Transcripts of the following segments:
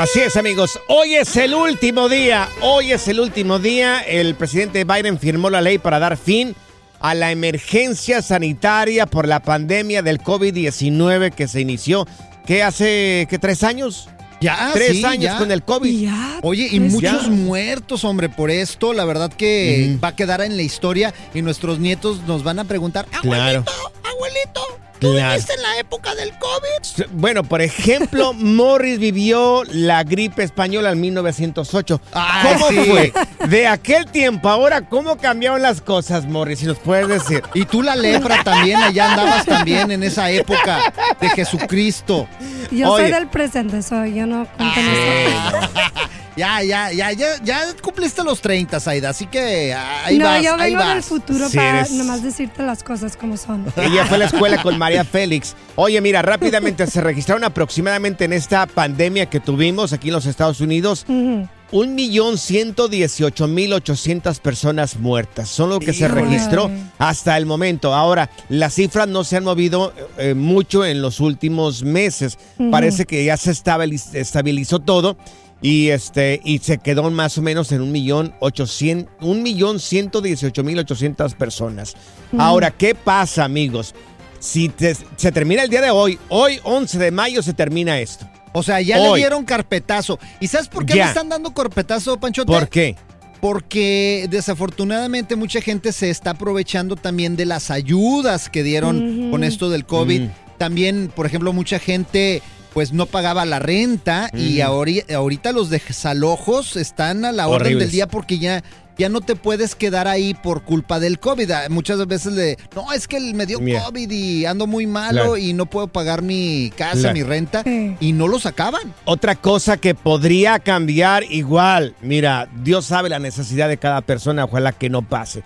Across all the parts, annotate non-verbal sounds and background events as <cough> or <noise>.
Así es, amigos. Hoy es el último día. Hoy es el último día. El presidente Biden firmó la ley para dar fin a la emergencia sanitaria por la pandemia del COVID-19 que se inició, ¿qué hace, qué, tres años? Ya, Tres sí, años ya. con el COVID. Oye, y Pues muchos ya. muertos, hombre, por esto. La verdad que va a quedar en la historia y nuestros nietos nos van a preguntar, Claro. abuelito, abuelito, ¿tú Claro. viviste en la época del COVID? Bueno, por ejemplo, <laughs> Morris vivió la gripe española en 1908. Ah, ¿Cómo sí. fue? De aquel tiempo, ahora, ¿cómo cambiaron las cosas, Morris? Si nos puedes decir. Y tú la lepra también, allá andabas también en esa época de Jesucristo. Yo Oye. soy del presente, soy, yo no eso. <laughs> Ya, ya, ya, ya, ya cumpliste los 30, Aida, así que ahí no, vas, yo ahí vengo del vas. futuro Sí, para eres- nomás decirte las cosas como son. <laughs> Ella fue a la escuela con María Félix. Oye, mira, rápidamente se registraron aproximadamente en esta pandemia que tuvimos aquí en los Estados Unidos. Ujú. Un millón ciento dieciocho mil ochocientas personas muertas. Son lo que se registró hasta el momento. Ahora, las cifras no se han movido eh, mucho en los últimos meses. Parece que ya se estabiliz- estabilizó todo. Y este, y se quedó más o menos en un millón ochocientos, un millón ciento dieciocho mil ochocientas personas. Ahora, ¿qué pasa, amigos? Si te- se termina el día de hoy, hoy 11 de mayo se termina esto. O sea, ya Hoy. le dieron carpetazo. ¿Y sabes por qué Ya. le están dando carpetazo, Panchote? ¿Por qué? Porque desafortunadamente mucha gente se está aprovechando también de las ayudas que dieron con esto del COVID. Ujú. También, por ejemplo, mucha gente pues no pagaba la renta y Ujú. ahori- ahorita los desalojos están a la orden Horribles. del día porque ya ya no te puedes quedar ahí por culpa del COVID. Ah, Muchas veces le, no, es que me dio Mira. COVID y ando muy malo Claro. y no puedo pagar mi casa, Claro. mi renta y no lo sacaban. Otra cosa que podría cambiar igual, mira, Dios sabe la necesidad de cada persona, ojalá que no pase.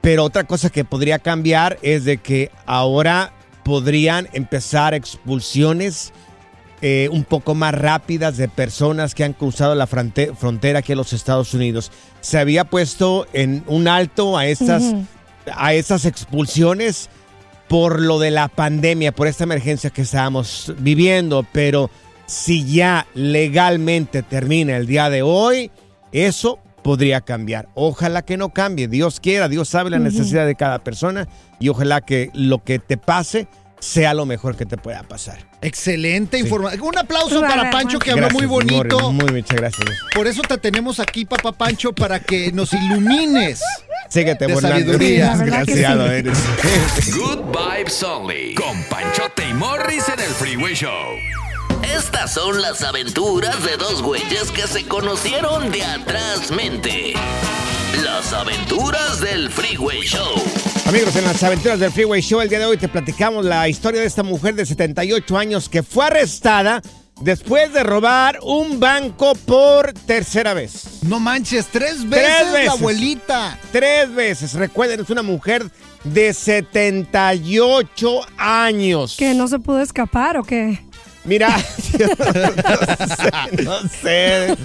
Pero otra cosa que podría cambiar es de que ahora podrían empezar expulsiones eh, un poco más rápidas de personas que han cruzado la fronte- frontera aquí a los Estados Unidos. Se había puesto en un alto a estas, a estas expulsiones por lo de la pandemia, por esta emergencia que estábamos viviendo, pero si ya legalmente termina el día de hoy, eso podría cambiar. Ojalá que no cambie, Dios quiera, Dios sabe la necesidad de cada persona y ojalá que lo que te pase sea lo mejor que te pueda pasar. Excelente Sí. información. Un aplauso para Pancho que habló muy bonito. Muy muchas gracias. Por eso te tenemos aquí, papá Pancho, para que nos ilumines. Síguete De sabiduría. Desgraciado sí. eres. Good vibes only. Con Panchote y Morris en el Freeway Show. Estas son las aventuras de dos güeyes que se conocieron de atrás mente. Las aventuras del Freeway Show. Amigos, en las aventuras del Freeway Show, el día de hoy te platicamos la historia de esta mujer de 78 años que fue arrestada después de robar un banco por tercera vez. No manches, tres veces, Tres veces. la abuelita. Tres veces. Recuerden, es una mujer de 78 años. ¿Que no se pudo escapar o qué? Mira, <laughs> no sé, no sé,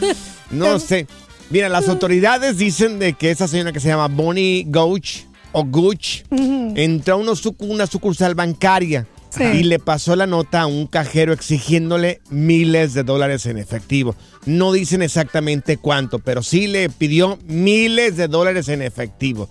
no sé. Mira, las autoridades dicen de que esa señora que se llama Bonnie Gooch o Gooch entró a una sucursal bancaria Sí. y le pasó la nota a un cajero exigiéndole miles de dólares en efectivo. No dicen exactamente cuánto, pero sí le pidió miles de dólares en efectivo.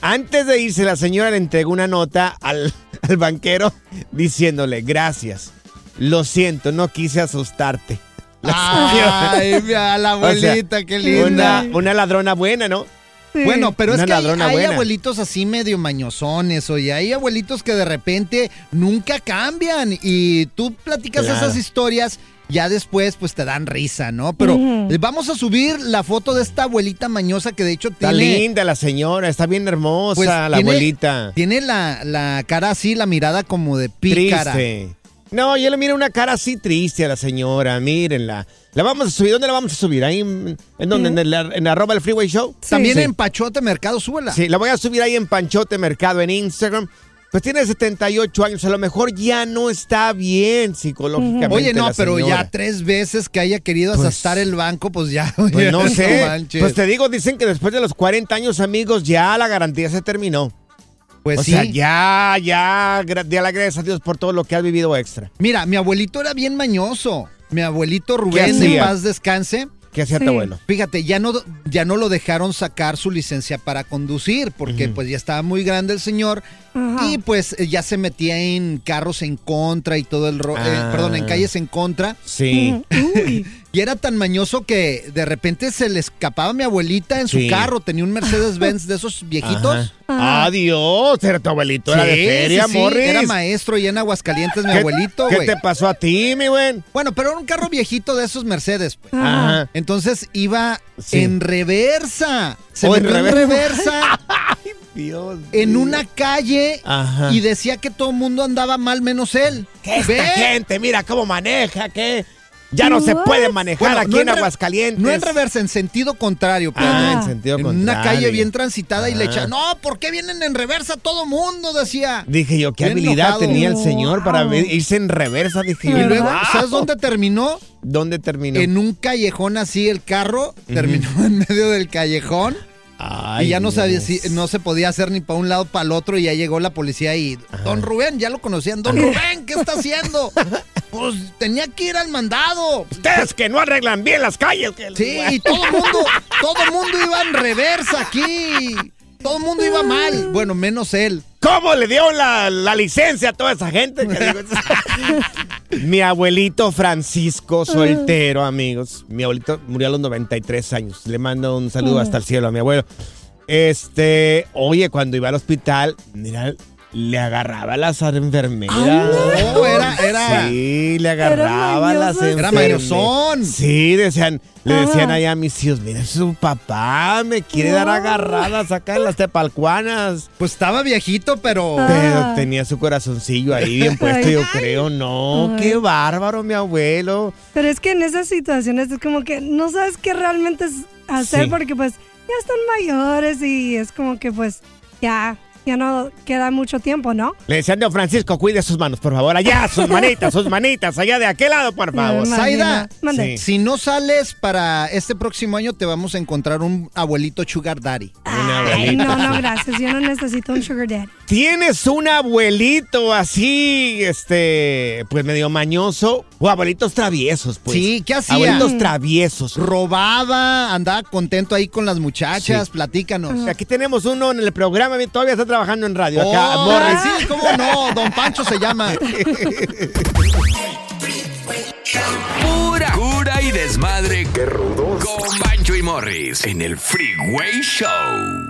Antes de irse, la señora le entregó una nota al, <laughs> al banquero diciéndole, gracias, lo siento, no quise asustarte. La <laughs> Ay, mira, la O sea, abuelita, qué linda. Una, una ladrona buena, ¿no? Sí. Bueno, pero Una es que hay, ladrona hay buena. abuelitos así medio mañosones, oye, hay abuelitos que de repente nunca cambian y tú platicas Claro. esas historias, ya después pues te dan risa, ¿no? Pero eh, vamos a subir la foto de esta abuelita mañosa que de hecho Está tiene, linda la señora, está bien hermosa pues, la tiene- abuelita. tiene la, la cara así, la mirada como de pícara. Triste. No, yo le miro una cara así triste a la señora, mírenla. La vamos a subir, ¿dónde la vamos a subir? Ahí en, donde, en, el, en arroba el Freeway Show. También Sí. en Pachote Mercado, súbela. Sí, la voy a subir ahí en Panchote Mercado en Instagram. Pues tiene 78 años, a lo mejor ya no está bien psicológicamente. Oye, no, la pero ya tres veces que haya querido Pues- asestar el banco, pues ya. Pues <laughs> no sé. pues te digo, dicen que después de los 40 años, amigos, ya la garantía se terminó. Pues o sí. sea, ya, ya, gra- ya le gracias a Dios por todo lo que has vivido extra. Mira, mi abuelito era bien mañoso. Mi abuelito Rubén, en paz descanse. ¿Qué hacía Sí. tu abuelo? Fíjate, ya no, ya no lo dejaron sacar su licencia para conducir porque pues ya estaba muy grande el señor y pues eh, ya se metía en carros en contra y todo el ro- eh, Ah. perdón, en calles en contra Sí. Uy. Y era tan mañoso que de repente se le escapaba a mi abuelita en su Sí. carro, tenía un Mercedes-Benz de esos viejitos. Ajá. Adiós, era tu abuelito, era de feria, sí, sí, Morris. Era maestro y en Aguascalientes mi ¿Qué- abuelito, ¿Qué te pasó a ti, mi güey? Bueno, pero era un carro viejito de esos Mercedes, pues. Ajá. Entonces iba Sí. en reversa. Se Oh, en metió en rever- reversa <laughs> Dios. en una calle Ajá. y decía que todo el mundo andaba mal menos él. Que esta gente, mira cómo maneja, que ya no se puede manejar Bueno, aquí no en en Aguascalientes. No en reversa, en sentido contrario. pero Ah, Ah. en sentido en contrario. una calle bien transitada y le Ah. echa, no, ¿por qué vienen en reversa todo mundo? Decía. Dije yo, qué Bien habilidad enojado. tenía el señor para Wow. irse en reversa. Dije Y luego, "Wow". ¿sabes dónde terminó? ¿Dónde terminó? En un callejón así el carro, terminó <laughs> en medio del callejón. Ay, y ya no sabía si no se podía hacer ni para un lado para el otro y ya llegó la policía y Don Rubén, ya lo conocían, Don Rubén, ¿qué está haciendo? <laughs> pues tenía que ir al mandado. Ustedes que no arreglan bien las calles. que- Sí, y todo el mundo, <laughs> todo el mundo iba en reversa aquí. Todo el mundo iba mal. Bueno, menos él. ¿Cómo le dio la, la licencia a toda esa gente? <laughs> Mi abuelito Francisco, soltero, amigos. Mi abuelito murió a los 93 años. Le mando un saludo hasta el cielo a mi abuelo. Este, oye, cuando iba al hospital, mira, le agarraba a las enfermeras. No, era, era. Sí, le agarraba a las mañoso, Era enfermeras. mañosón. Sí, decían, le Ajá. decían allá a mis hijos, mira, su papá me quiere dar agarradas acá en las tepalcuanas. Pues estaba viejito, pero. Ah. Pero tenía su corazoncillo ahí bien puesto, yo Ay. creo. No, Ay. qué bárbaro, mi abuelo. Pero es que en esas situaciones es como que no sabes qué realmente es hacer Sí. porque pues ya están mayores y es como que pues ya, ya no queda mucho tiempo, ¿no? Le decían Don Francisco, cuide sus manos, por favor. Allá, sus <laughs> manitas, sus manitas, allá de aquel lado, por favor. Mande. Sí. Si no sales para este próximo año, te vamos a encontrar un abuelito Sugar Daddy. Una Ay, abuelita, no, no, gracias. Yo no necesito un sugar daddy. Tienes un abuelito así, este, pues medio mañoso, o abuelitos traviesos, pues. Sí, ¿qué hacía? Abuelitos traviesos. Robaba, andaba contento ahí con las muchachas. Sí. Platícanos. Aquí tenemos uno en el programa, todavía está trabajando en radio. Acá, Oh, Morris. sí, cómo no, Don Pancho se llama. <laughs> Pura cura y desmadre. ¡Qué rudos! Con Bancho y Morris en el Freeway Show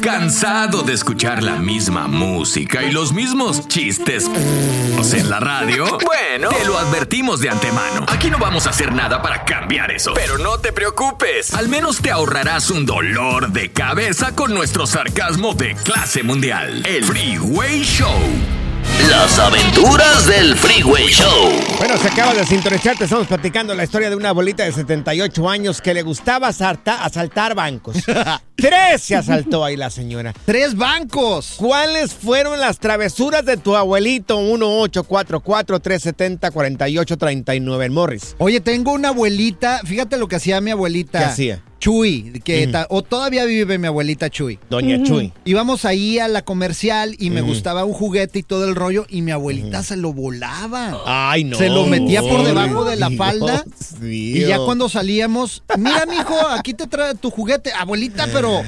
¿Cansado de escuchar la misma música y los mismos chistes en la radio? <laughs> Bueno, te lo advertimos de antemano. Aquí no vamos a hacer nada para cambiar eso. Pero no te preocupes. Al menos te ahorrarás un dolor de cabeza con nuestro sarcasmo de clase mundial. El Freeway Show. Las aventuras del Freeway Show. Bueno, se acaba de sintonizar, te estamos platicando la historia de una abuelita de 78 años que le gustaba asalta- asaltar bancos. <laughs> Tres se asaltó ahí la señora. ¡Tres bancos! ¿Cuáles fueron las travesuras de tu abuelito? 1844-370-4839 Morris. Oye, tengo una abuelita, fíjate lo que hacía mi abuelita. ¿Qué hacía? Chuy, que ta- o todavía vive mi abuelita Chuy. Doña Chuy. Íbamos ahí a la comercial y me gustaba un juguete y todo el rollo y mi abuelita se lo volaba. Ay, no. Se lo metía por debajo de la Dios falda y ya cuando salíamos, mira mijo, aquí te trae tu juguete, abuelita, pero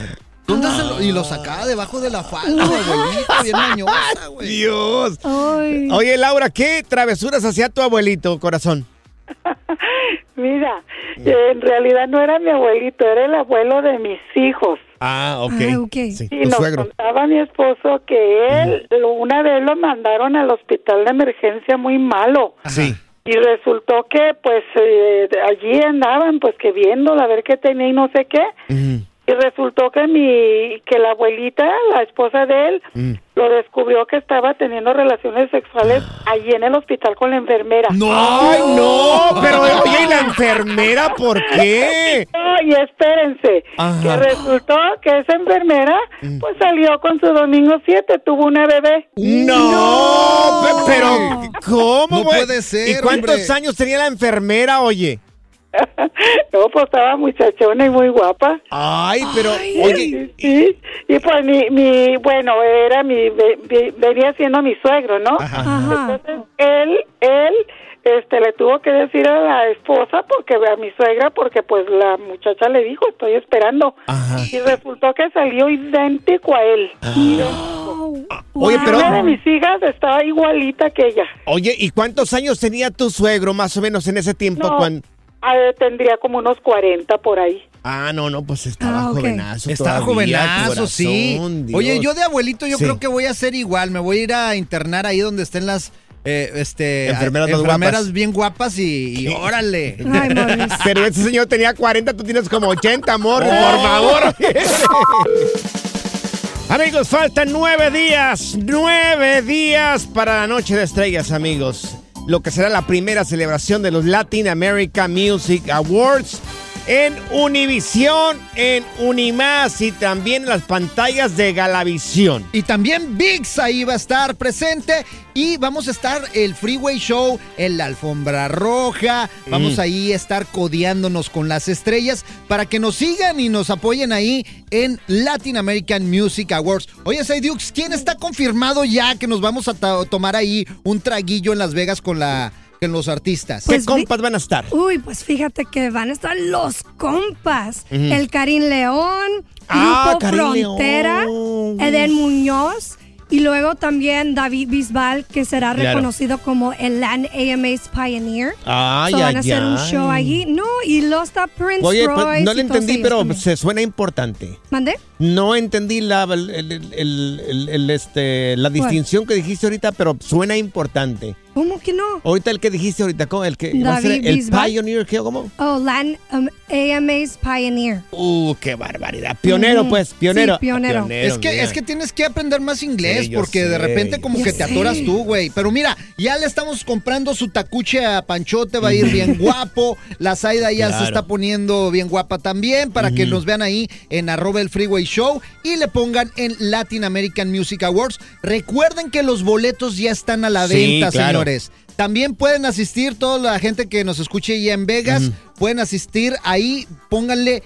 ¿dónde se lo? Y lo sacaba debajo de la falda, mi abuelita, bien mañosa, güey. Dios. Ay. Oye, Laura, ¿qué travesuras hacía tu abuelito, corazón? <laughs> Mira, eh, en realidad no era mi abuelito, era el abuelo de mis hijos. Ah, ok. Ah, ok. Sí, Y nos suegro. contaba mi esposo que él, una vez lo mandaron al hospital de emergencia muy malo. Sí. Y resultó que, pues, eh, allí andaban, pues, que viéndolo, a ver qué tenía y no sé qué. Ujú. Y resultó que mi, que la abuelita, la esposa de él, Mm. lo descubrió que estaba teniendo relaciones sexuales allí en el hospital con la enfermera. ¡Ay, no! Pero, oye, ¿y la enfermera por qué? Ay, espérense, Ajá. Mm. que resultó que esa enfermera, pues salió con su domingo 7, tuvo una bebé. No, pe- pero ¿cómo? No güey? puede ser, ¿Y cuántos hombre. años tenía la enfermera, oye? No, pues estaba muchachona y muy guapa. Ay, pero, oye, Sí, y pues mi, mi bueno, era mi, ve- ve- venía siendo mi suegro, ¿no? Ajá. Entonces, él, él, este, le tuvo que decir a la esposa, porque a mi suegra, porque pues la muchacha le dijo, estoy esperando. Ajá. Y resultó que salió idéntico a él. Oye, wow. pero- Una de mis hijas estaba igualita que ella. oye, ¿y cuántos años tenía tu suegro más o menos en ese tiempo? No, cuando... ah, tendría como unos 40 por ahí. Ah, no, no, pues estaba Ah, jovenazo. Estaba todavía, jovenazo, sí. Dios. Oye, yo de abuelito yo Sí. creo que voy a hacer igual. Me voy a ir a internar ahí donde estén las eh, este, Enfermeras a- más guapas. bien guapas y, y órale. <laughs> Ay. Pero ese señor tenía 40, tú tienes como 80, amor, Oh. por favor. <laughs> amigos, faltan nueve días, nueve días para la Noche de Estrellas, amigos. Lo que será la primera celebración de los Latin America Music Awards en Univisión, en Unimás y también en las pantallas de Galavisión. Y también VIX ahí va a estar presente. Y vamos a estar el Freeway Show en la alfombra roja. Vamos Mm. ahí a estar codeándonos con las estrellas para que nos sigan y nos apoyen ahí en Latin American Music Awards. Oye, Dukes, ¿quién está confirmado ya que nos vamos a tomar ahí un traguillo en Las Vegas con la con los artistas? Pues ¿Qué compas van a estar? Uy, pues fíjate que van a estar los compas. El Karim León, Ah, Grupo Frontera, León. Eden Muñoz y luego también David Bisbal, que será Claro. reconocido como el Land AMA's Pioneer. Ay, So, van a hacer un show allí. No, y luego está Prince Oye, pues, Royce no todos entendí, pero también. se suena importante. ¿Mandé? No entendí la, el- el- el- el- el- este, la distinción que dijiste ahorita, pero suena importante. ¿Cómo que no? Ahorita el que dijiste ahorita, ¿cómo? El que va a ser David el Bisbal. Pioneer, ¿qué? ¿Cómo? Oh, Latin um, AMA's Pioneer. Uh, qué barbaridad. Pionero, pues, pionero. Sí, pionero. Es que, mira. es que tienes que aprender más inglés Sí, yo porque de repente como que te sé. atoras tú, güey. Pero mira, ya le estamos comprando su tacuche a Panchote, va a ir bien <laughs> guapo. La Zaida ya se está poniendo bien guapa también para que nos vean ahí en arroba el Freeway Show y le pongan en Latin American Music Awards. Recuerden que los boletos ya están a la Sí, venta, claro. Señores. También pueden asistir toda la gente que nos escuche ya en Vegas. Pueden asistir ahí, pónganle...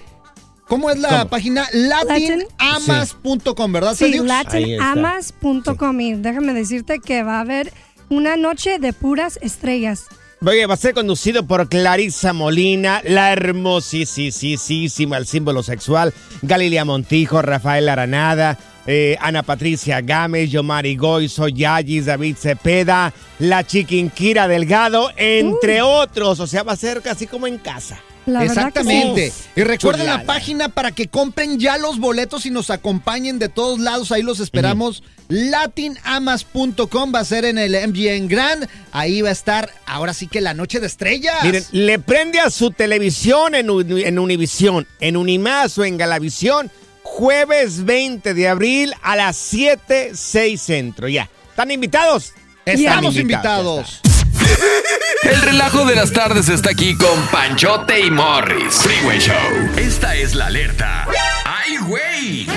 ¿Cómo es la ¿Cómo? página? Latin- Latinamas.com, ¿verdad, Sí, latinamas.com. Y déjame decirte que va a haber una noche de puras estrellas. Oye, va a ser conducido por Clarisa Molina, la hermosísima, el símbolo sexual, Galilea Montijo, Rafael Aranada, eh, Ana Patricia Gámez, Yomari Goizo, Yayis, David Cepeda, la Chiquinquira Delgado, entre otros. O sea, va a ser casi como en casa. La Exactamente. sí. Y recuerden la página para que compren ya los boletos y nos acompañen de todos lados. Ahí los esperamos. Latinamas.com va a ser en el MGM Grand. Ahí va a estar ahora sí que la noche de estrellas. Miren, le prende a su televisión en, en Univisión, en Unimás o en Galavisión, jueves 20 de abril a las 7, 6 centro. Ya. ¿Están invitados? Estamos Están invitados. <laughs> El relajo de las tardes está aquí con Panchote y Morris. Freeway Show. Esta es la alerta. ¡Ay, güey!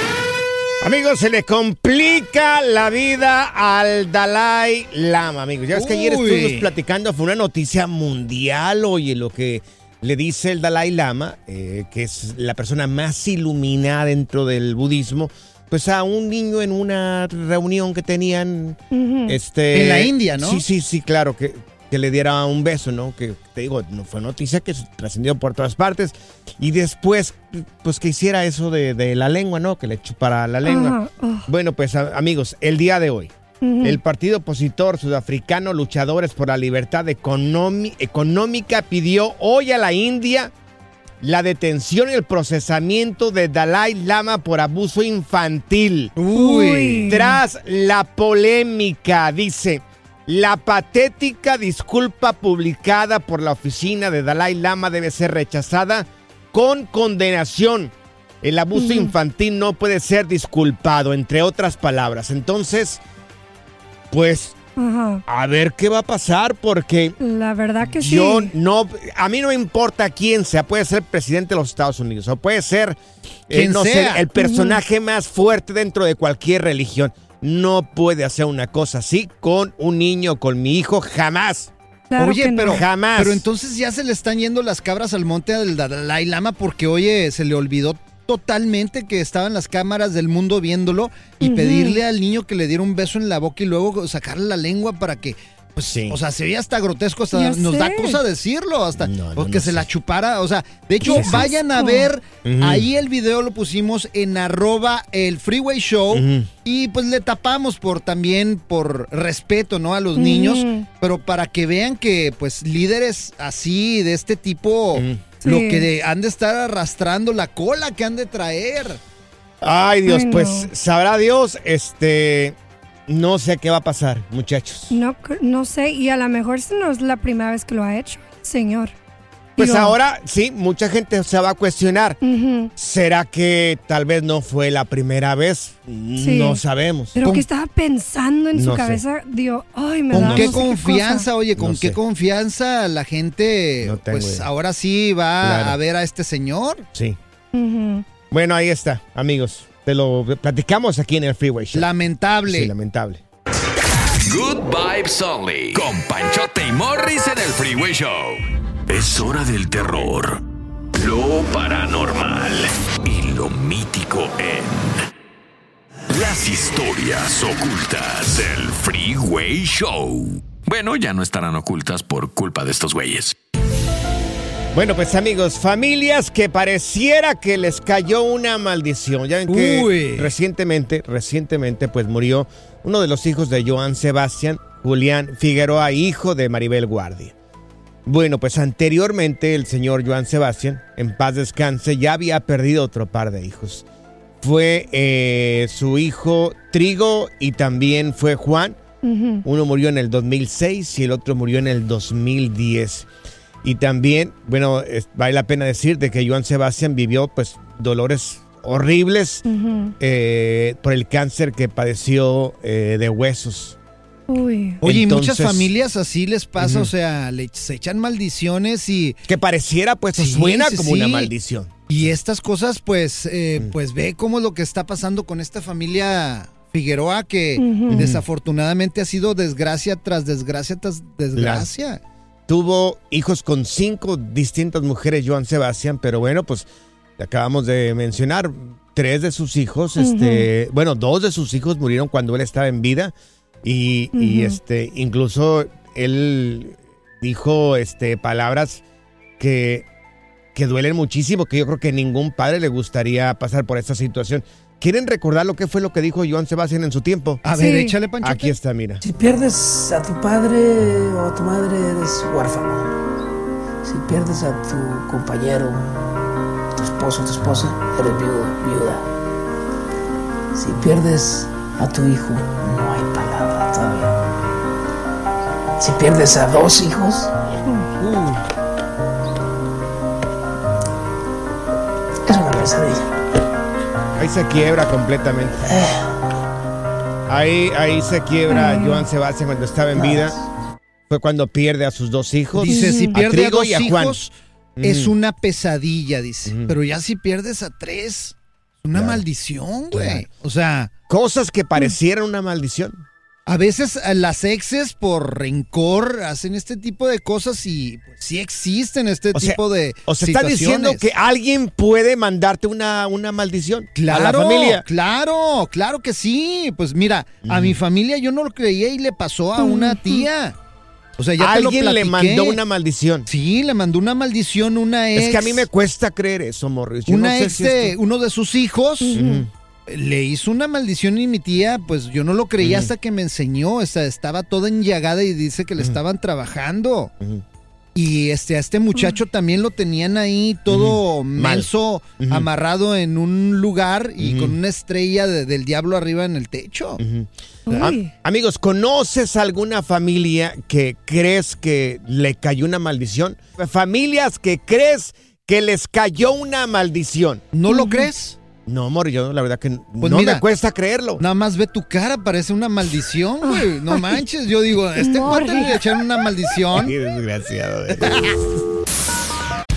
Amigos, se le complica la vida al Dalai Lama, amigos. Ya ves que ayer estuvimos platicando, fue una noticia mundial, oye, lo que le dice el Dalai Lama, eh, que es la persona más iluminada dentro del budismo, pues a un niño en una reunión que tenían, este... En la India, ¿no? Sí, sí, sí, claro, que, que le diera un beso, ¿no? Que te digo, no fue noticia que se trascendió por todas partes. Y después, pues que hiciera eso de, de la lengua, ¿no? Que le chupara la lengua. Bueno, pues a- amigos, el día de hoy, el partido opositor sudafricano Luchadores por la Libertad Económica pidió hoy a la India la detención y el procesamiento de Dalai Lama por abuso infantil. Uy. Tras la polémica, dice, la patética disculpa publicada por la oficina de Dalai Lama debe ser rechazada con condenación. El abuso infantil no puede ser disculpado, entre otras palabras. Entonces, pues, Ajá. a ver qué va a pasar, porque La verdad que sí. yo no, a mí no me importa quién sea, puede ser presidente de los Estados Unidos o puede ser, eh, Quien no sé, sea. el personaje más fuerte dentro de cualquier religión. No puede hacer una cosa así con un niño, con mi hijo, jamás. Claro oye, no. pero, Jamás. pero entonces ya se le están yendo las cabras al monte al Dalai Lama porque, oye, se le olvidó totalmente que estaban las cámaras del mundo viéndolo y pedirle al niño que le diera un beso en la boca y luego sacarle la lengua para que, pues, Sí. o sea, se veía hasta grotesco, hasta nos da cosa decirlo, hasta No, no, porque no se sé. la chupara, o sea, de hecho, vayan a ver, ahí el video lo pusimos en arroba el Freeway Show y pues le tapamos por también por respeto, ¿no? A los niños, pero para que vean que pues líderes así de este tipo Lo que de- han de estar arrastrando la cola que han de traer. Ay, Dios, Ay, no. pues sabrá Dios, este, no sé qué va a pasar, muchachos. No, no sé, y a lo mejor no es la primera vez que lo ha hecho, señor. Pues ahora sí, mucha gente se va a cuestionar. ¿Será que tal vez no fue la primera vez? Sí. No sabemos. Pero ¿Con- que estaba pensando en su No cabeza, digo, ay, me da ¿Con no qué confianza, oye, con No qué sé. confianza la gente No tengo pues idea. ahora sí va Claro. a ver a este señor? Sí. Bueno, ahí está, amigos. Te lo platicamos aquí en el Freeway Show. Lamentable. Sí, lamentable. Good vibes only. Con Panchote y Morris en el Freeway Show. Es hora del terror, lo paranormal y lo mítico en las historias ocultas del Freeway Show. Bueno, ya no estarán ocultas por culpa de estos güeyes. Bueno, pues amigos, familias que pareciera que les cayó una maldición. Ya ven que Uy. recientemente, recientemente, pues murió uno de los hijos de Joan Sebastián, Julián Figueroa, hijo de Maribel Guardia. Bueno, pues anteriormente el señor Joan Sebastián, en paz descanse, ya había perdido otro par de hijos. Fue eh, su hijo Trigo y también fue Juan. Uno murió en el 2006 y el otro murió en el 2010. Y también, bueno, es- vale la pena decir de que Joan Sebastián vivió pues dolores horribles eh, por el cáncer que padeció eh, de huesos. Uy. Oye, y muchas familias así les pasa, o sea, le, se echan maldiciones y... Que pareciera, pues, Sí, suena sí, como una maldición. Y estas cosas, pues, eh, Mm. pues ve cómo es lo que está pasando con esta familia Figueroa, que desafortunadamente ha sido desgracia tras desgracia tras desgracia. Tuvo hijos con cinco distintas mujeres, Joan Sebastián, pero bueno, pues acabamos de mencionar, tres de sus hijos, este, bueno, dos de sus hijos murieron cuando él estaba en vida y, este, incluso él dijo, este, palabras que, que duelen muchísimo, que yo creo que ningún padre le gustaría pasar por esta situación. ¿Quieren recordar lo que fue lo que dijo Joan Sebastián en su tiempo? A ver, Sí. échale panchote. Aquí está, mira. Si pierdes a tu padre o a tu madre, eres huérfano. Si pierdes a tu compañero, tu esposo o tu esposa, eres viudo, viuda. Si pierdes a tu hijo, no. Si pierdes a dos hijos, es una pesadilla. Ahí se quiebra completamente. Ahí, ahí se quiebra Joan Sebastián cuando estaba en vida. Fue cuando pierde a sus dos hijos. Dice, si a pierde a, Trigo dos y a Juan. hijos, es Mm. una pesadilla, dice. Pero ya si pierdes a tres, es una Claro. maldición, güey. Claro. O sea, Cosas que parecieran una maldición. A veces eh, las exes por rencor hacen este tipo de cosas y pues, sí existen este O sea, tipo de O sea, está diciendo que alguien puede mandarte una, una maldición Claro, a la familia. claro, claro que sí. Pues mira, a mi familia yo no lo creía y le pasó a una tía. O sea, ya te lo Alguien le mandó una maldición. Sí, le mandó una maldición una ex. Es que a mí me cuesta creer eso, Morris. Yo una no sé ex si de esto- uno de sus hijos. Le hizo una maldición y mi tía, pues yo no lo creía hasta que me enseñó. O sea, estaba toda enllagada y dice que le estaban trabajando. Y este, a este muchacho también lo tenían ahí todo Ujú. amarrado en un lugar y con una estrella de- del diablo arriba en el techo. Am- amigos, ¿conoces alguna familia que crees que le cayó una maldición? Familias que crees que les cayó una maldición. ¿No lo crees? No, amor, yo la verdad que Pues no mira, me cuesta creerlo. Nada más ve tu cara, parece una maldición, güey. No <laughs> manches, yo digo, este cuate le echaron una maldición. <laughs> Qué desgraciado. <laughs>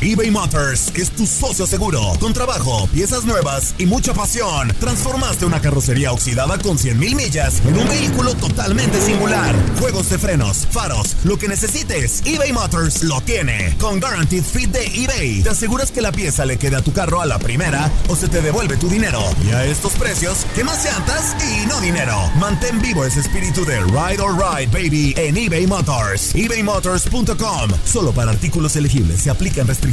eBay Motors es tu socio seguro. Con trabajo, piezas nuevas y mucha pasión. Transformaste una carrocería oxidada con 100 mil millas en un vehículo totalmente singular. Juegos de frenos, faros, lo que necesites, eBay Motors lo tiene. Con Guaranteed Fit de eBay, te aseguras que la pieza le quede a tu carro a la primera o se te devuelve tu dinero. Y a estos precios, ¿qué más llantas y no dinero? Mantén vivo ese espíritu de Ride or Ride, baby, en eBay Motors. ebaymotors.com. Solo para artículos elegibles se aplican restricciones.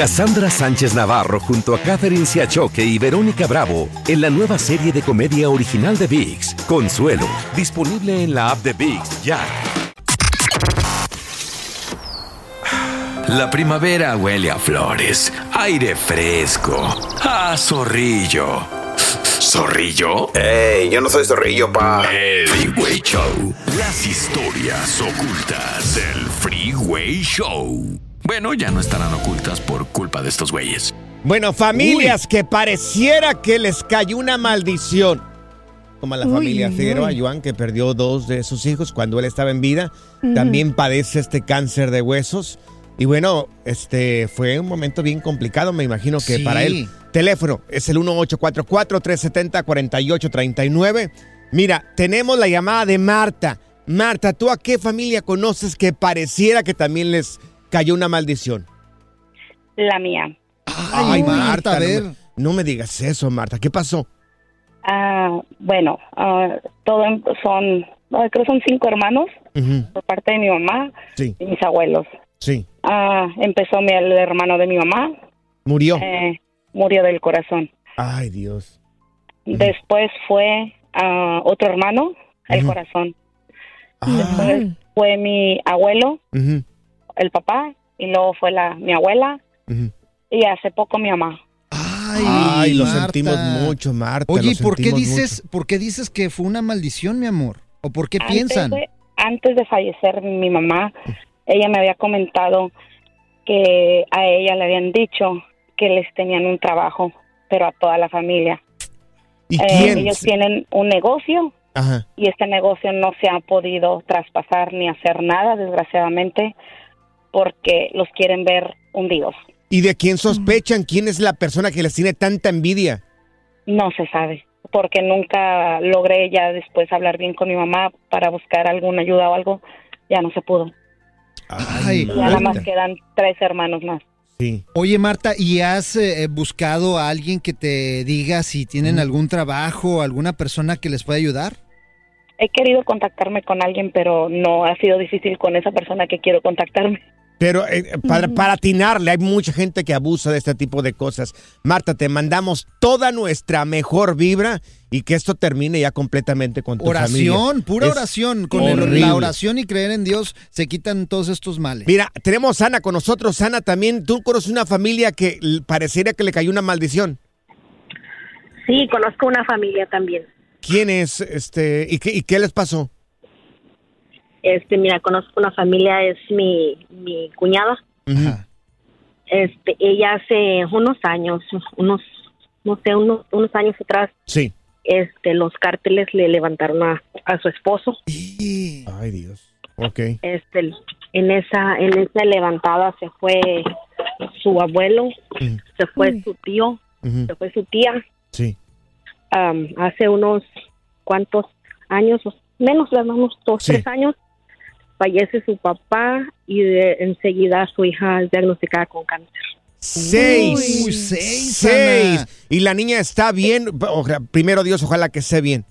Cassandra Sánchez Navarro junto a Catherine Siachoque y Verónica Bravo en la nueva serie de comedia original de VIX, Consuelo, disponible en la app de VIX ya. La primavera huele a flores, aire fresco, a zorrillo. ¿Zorrillo? ¡Ey! Yo no soy zorrillo, pa. El Freeway Show. Las historias ocultas del Freeway Show. Bueno, ya no estarán ocultas por culpa de estos güeyes. Bueno, familias que pareciera que les cayó una maldición. Como a la Uy, familia Figueroa. Joan, que perdió dos de sus hijos cuando él estaba en vida. También padece este cáncer de huesos. Y bueno, este fue un momento bien complicado, me imagino que Sí. para él. Teléfono es el 1844-370-4839. Mira, tenemos la llamada de Marta. Marta, ¿tú a qué familia conoces que pareciera que también les cayó una maldición? La mía. Ay, Marta, a no ver. me- No me digas eso, Marta. ¿Qué pasó? Ah, bueno, ah, todo son ah, creo son cinco hermanos por parte de mi mamá Sí, y mis abuelos. sí. Empezó mi, el hermano de mi mamá, Murió. eh, murió del corazón. Ay, Dios. Después fue otro hermano, el corazón. Ah, Después fue mi abuelo, el papá, y luego fue la mi abuela y hace poco mi mamá. Ay, Ay, lo sentimos mucho, Marta. Oye, ¿y por qué dices, por qué dices que fue una maldición, mi amor? ¿O por qué Antes piensan? de- antes de fallecer mi mamá, ella me había comentado que a ella le habían dicho que les tenían un trabajo, pero a toda la familia. ¿Y Eh, quién? ellos tienen un negocio Ajá. y este negocio no se ha podido traspasar ni hacer nada, desgraciadamente, porque los quieren ver hundidos. ¿Y de quién sospechan? ¿Quién es la persona que les tiene tanta envidia? No se sabe, porque nunca logré ya después hablar bien con mi mamá para buscar alguna ayuda o algo. Ya no se pudo. Ay, Ya nada más quedan tres hermanos más. Sí. Oye, Marta, ¿y has eh, buscado a alguien que te diga si tienen algún trabajo, alguna persona que les pueda ayudar? He querido contactarme con alguien, pero no ha sido difícil con esa persona que quiero contactarme. Pero eh, para, para atinarle, hay mucha gente que abusa de este tipo de cosas. Marta, te mandamos toda nuestra mejor vibra y que esto termine ya completamente con tu familia. Oración, pura Es oración. Con el- la oración y creer en Dios se quitan todos estos males. Mira, tenemos a Ana con nosotros. Ana, también tú conoces una familia que pareciera que le cayó una maldición. Sí, conozco una familia también. ¿Quién es? Este, ¿y, qué, ¿Y qué les pasó? Este, mira, conozco una familia, es mi, mi cuñada. Este, ella hace unos años, unos, no sé, unos, unos años atrás, Sí. este, los cárteles le levantaron a, a su esposo. Ay, Dios. Ok. Este, en esa, en esa levantada se fue su abuelo, se fue su tío, se fue su tía. Sí. Am, hace unos cuantos años, menos de unos dos, tres años, fallece su papá y de, enseguida su hija es diagnosticada con cáncer. Seis. Uy, seis, Seis. Ana. Y la niña está bien. Ojalá- primero Dios, ojalá que esté bien.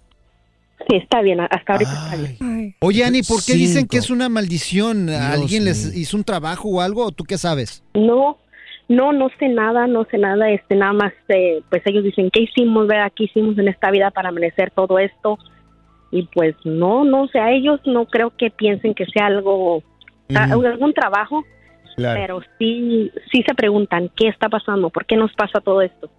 Sí, está bien, hasta ahorita está bien. Oye, Ani, ¿por qué dicen que es una maldición? ¿Alguien les mío. hizo un trabajo o algo? ¿O tú qué sabes? No, no, no sé nada, no sé nada, este, nada más, eh, pues ellos dicen, ¿qué hicimos, verdad? ¿Qué hicimos en esta vida para merecer todo esto? Y pues no, no, o sea, ellos no creo que piensen que sea algo, algún trabajo, Claro. pero sí, sí se preguntan, ¿qué está pasando? ¿Por qué nos pasa todo esto?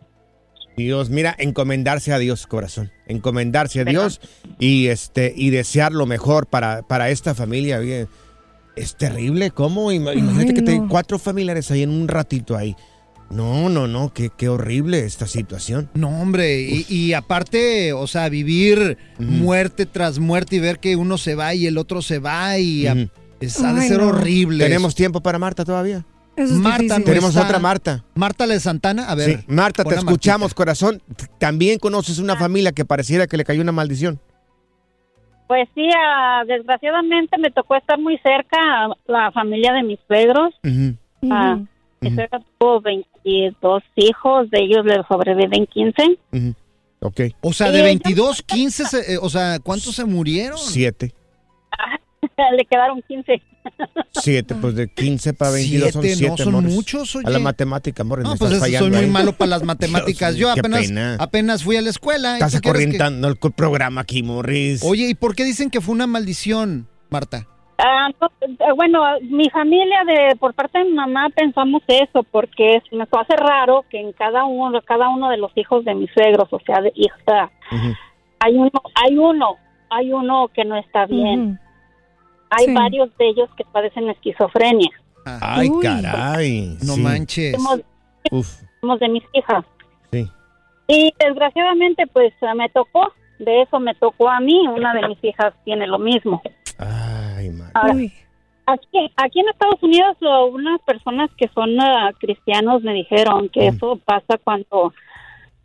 Dios, mira, encomendarse a Dios, corazón. Encomendarse a Dios y este y desear lo mejor para, para esta familia. Es terrible, ¿cómo? Ima- Imagínate que te no. cuatro familiares ahí en un ratito ahí. No, no, no, qué, qué horrible esta situación. No, hombre, y, y aparte, o sea, vivir muerte tras muerte y ver que uno se va y el otro se va y a- es, ha de Ay, ser no. horrible. ¿Tenemos tiempo para Marta todavía? Eso es Marta, no Tenemos está- otra Marta. Marta de Santana, a ver. Sí, Marta, te escuchamos, corazón. También conoces una familia que pareciera que le cayó una maldición. Pues sí, ah, desgraciadamente me tocó estar muy cerca a la familia de mis suegros. Ah, Mi suegra tuvo 22 hijos, de ellos le sobreviven 15. Ujú. Ok. O sea, de 22, 15, se- eh, o sea, ¿cuántos se murieron? Siete. <laughs> le quedaron 15. Siete, pues de 15 para 22 son Siete, no, siete, son Morris. muchos, oye. A la matemática, Morris, No, pues eso, soy fallando muy ahí. malo <laughs> para las matemáticas. Yo Qué apenas, pena. apenas fui a la escuela. ¿y Estás quieres que- acorrientando el programa aquí, Morris. Oye, ¿y por qué dicen que fue una maldición, Marta? Ah, no, eh, bueno, mi familia de por parte de mi mamá pensamos eso porque es, me hace raro que en cada uno cada uno de los hijos de mis suegros, o sea, de hija, hay uno hay uno hay uno que no está bien. Hay Sí. varios de ellos que padecen esquizofrenia. Ay, caray. No sí. manches. Somos, Uf, somos de mis hijas. sí. Y desgraciadamente pues me tocó, de eso me tocó a mí, una de mis hijas tiene lo mismo. Ay, madre. Ahora, aquí, aquí en Estados Unidos lo- unas personas que son ah, cristianos me dijeron que eso pasa cuando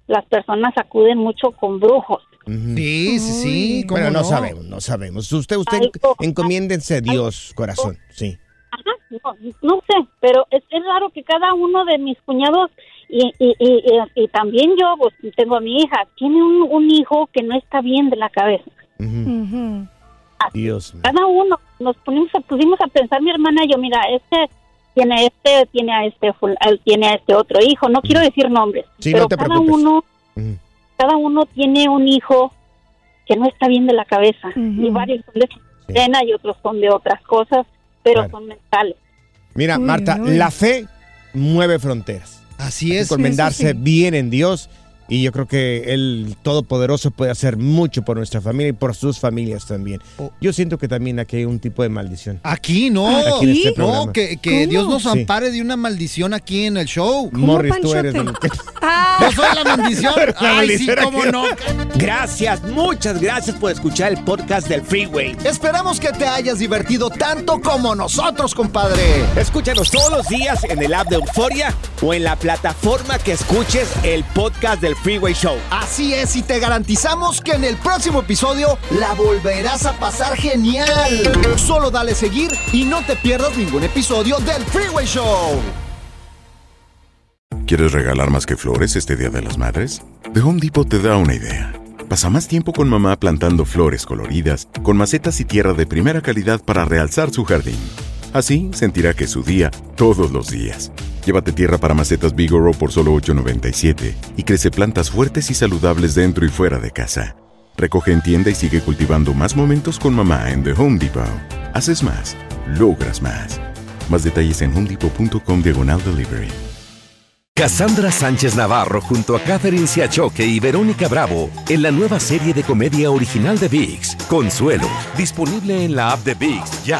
las personas acuden mucho con brujos. Sí, sí, sí. ¿cómo Bueno, no, no? sabemos, no sabemos. Usted, usted Algo- encomiéndense a Dios, corazón. Sí. Ajá, no, no sé, pero es, es raro que cada uno de mis cuñados y, y, y, y- y también yo, pues tengo a mi hija, tiene un, un hijo que no está bien de la cabeza. Dios mío. Cada uno nos pusimos a, pusimos a pensar, mi hermana y yo, mira, este tiene este, tiene a este, tiene a este otro hijo. No quiero decir nombres, Sí, pero no te cada preocupes. uno, Mm. cada uno tiene un hijo que no está bien de la cabeza y varios son de escena y otros son de otras cosas, pero Claro. son mentales. Mira, Uy, Marta, uy. la fe mueve fronteras. Así es. Encomendarse sí. bien en Dios. Y yo creo que el Todopoderoso puede hacer mucho por nuestra familia y por sus familias también. Yo siento que también aquí hay un tipo de maldición. Aquí no, Aquí en este no, que, que. Dios nos Sí. ampare de una maldición aquí en el show. Morris, tú eres el- <laughs> Yo soy la maldición. <laughs> La Ay, sí, cómo no. Gracias, muchas gracias por escuchar el podcast del Freeway. Esperamos que te hayas divertido tanto como nosotros, compadre. Escúchanos todos los días en el app de Euforia o en la plataforma que escuches el podcast del Freeway Show. Así es, y te garantizamos que en el próximo episodio la volverás a pasar genial. Solo dale seguir y no te pierdas ningún episodio del Freeway Show. ¿Quieres regalar más que flores este Día de las Madres? The Home Depot te da una idea. Pasa más tiempo con mamá plantando flores coloridas, con macetas y tierra de primera calidad para realzar su jardín. Así sentirá que es su día todos los días. Llévate tierra para macetas Bigoro por solo $8.97 y crece plantas fuertes y saludables dentro y fuera de casa. Recoge en tienda y sigue cultivando más momentos con mamá en The Home Depot. Haces más, logras más. Más detalles en homedepot.com diagonal delivery. Cassandra Sánchez Navarro junto a Catherine Siachoque y Verónica Bravo en la nueva serie de comedia original de VIX, Consuelo, disponible en la app de VIX ya.